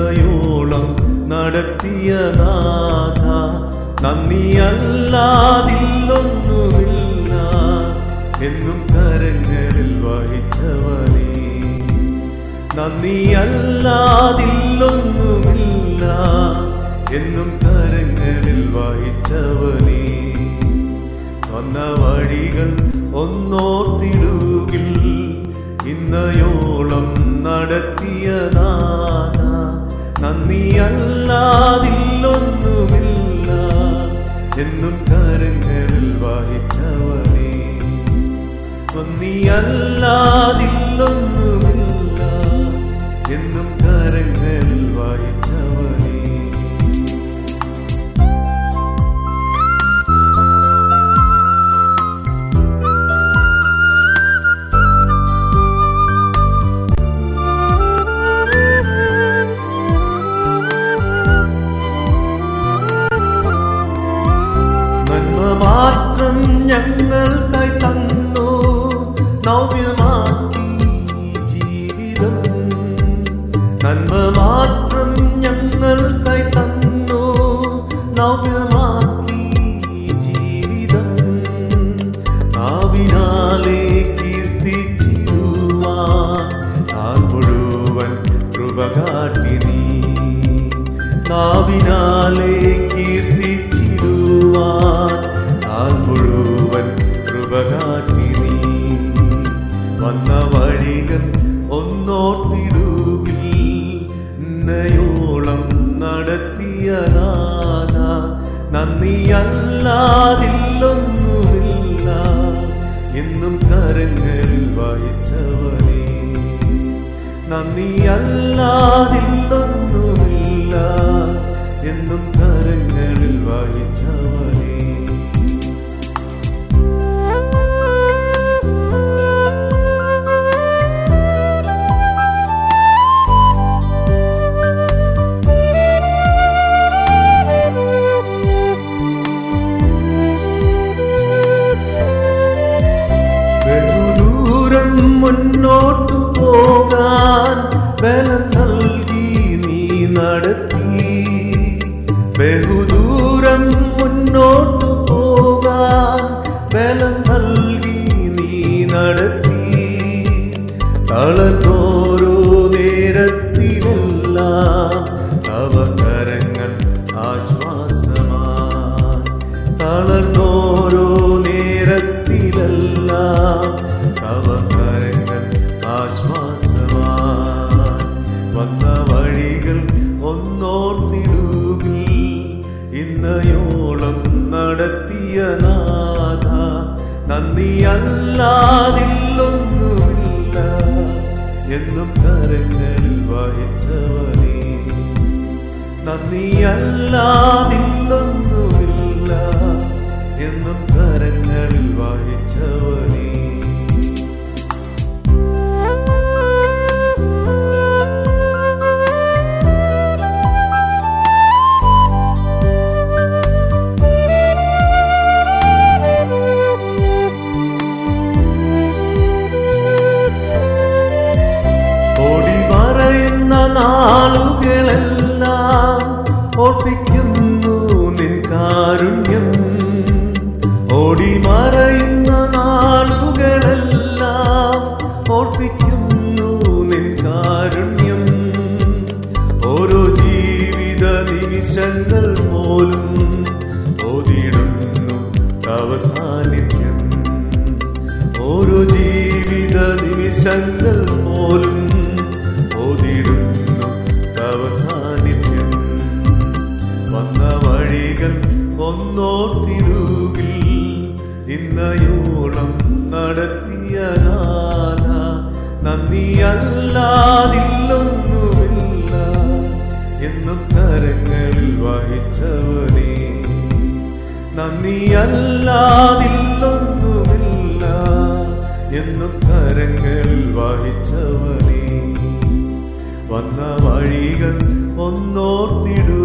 ഇന്നയോളം നടത്തിയ നാഥ. നന്ദിയല്ലാതില്ലൊന്നുമില്ല. എന്നും കരങ്ങളിൽ വഹിച്ചവനേ. നന്ദിയല്ലാതില്ലൊന്നുമില്ല. എന്നും കരങ്ങളിൽ വഹിച്ചവനേ. നന്ദിയല്ലാതില്ലൊന്നുമില്ല എന്നും കരങ്ങളിൽ വഹിച്ചവനേ നന്ദിയല്ലാതില്ലൊന്നുമില്ല നന്മ മാത്രം ഞങ്ങൾക്കായി തന്നു. നവ്യമാക്കി ജീവിതം നാവിനാലേ കീർത്തിച്ചിടുവാൻ നാൾ മുഴുവൻ കൃപ കാട്ടി നീ. നാവിനാലേ കീർത്തിച്ചിരുവാൻ. നാൾ മുഴുവൻ കൃപ കാട്ടി നീ. വന്ന വഴികൾ ഒന്നോർത്തിടുകിൽ ഇന്നയോളം നടത്തിയ നാഥ നന്ദിയല്ലാതില്ലൊന്നുമില്ല. എന്നും കരങ്ങളിൽ വായിച്ചവനെ നന്ദിയല്ലാതില്ലൊന്നുമില്ല. എന്നും കരങ്ങളിൽ വഹിച്ചവനേ പോകാൻ ബലം നൽകി നീ നടത്തി. ബഹുദൂരം മുന്നോട്ടു പോകാൻ ബലം നൽകി നീ നടത്തി. തളർന്നോരോ നേരത്തിലെല്ലാം അവതരങ്ങൾ ആശ്വാസമായി തളർന്നോരോ നേരത്തിലെല്ലാം കരങ്ങൾ ആശ്വാസമായി ഇന്നയോളം നടത്തിയ നാഥ നന്ദിയല്ലാതില്ലൊന്നുമില്ല എന്നും കരങ്ങളിൽ വഹിച്ചവനേ നന്ദിയല്ലാതില്ലൊന്നുമില്ല എന്നും കരങ്ങളിൽ വഹിച്ചവനേ por più നന്ദിയല്ലാതില്ലൊന്നുമില്ല. എന്നും കരങ്ങളിൽ വഹിച്ചവനെ. നന്ദിയല്ലാതില്ലൊന്നുമില്ല. എന്നും കരങ്ങളിൽ വഹിച്ചവനെ. വന്ന വഴികൾ ഒന്നോർത്തിടുകിൽ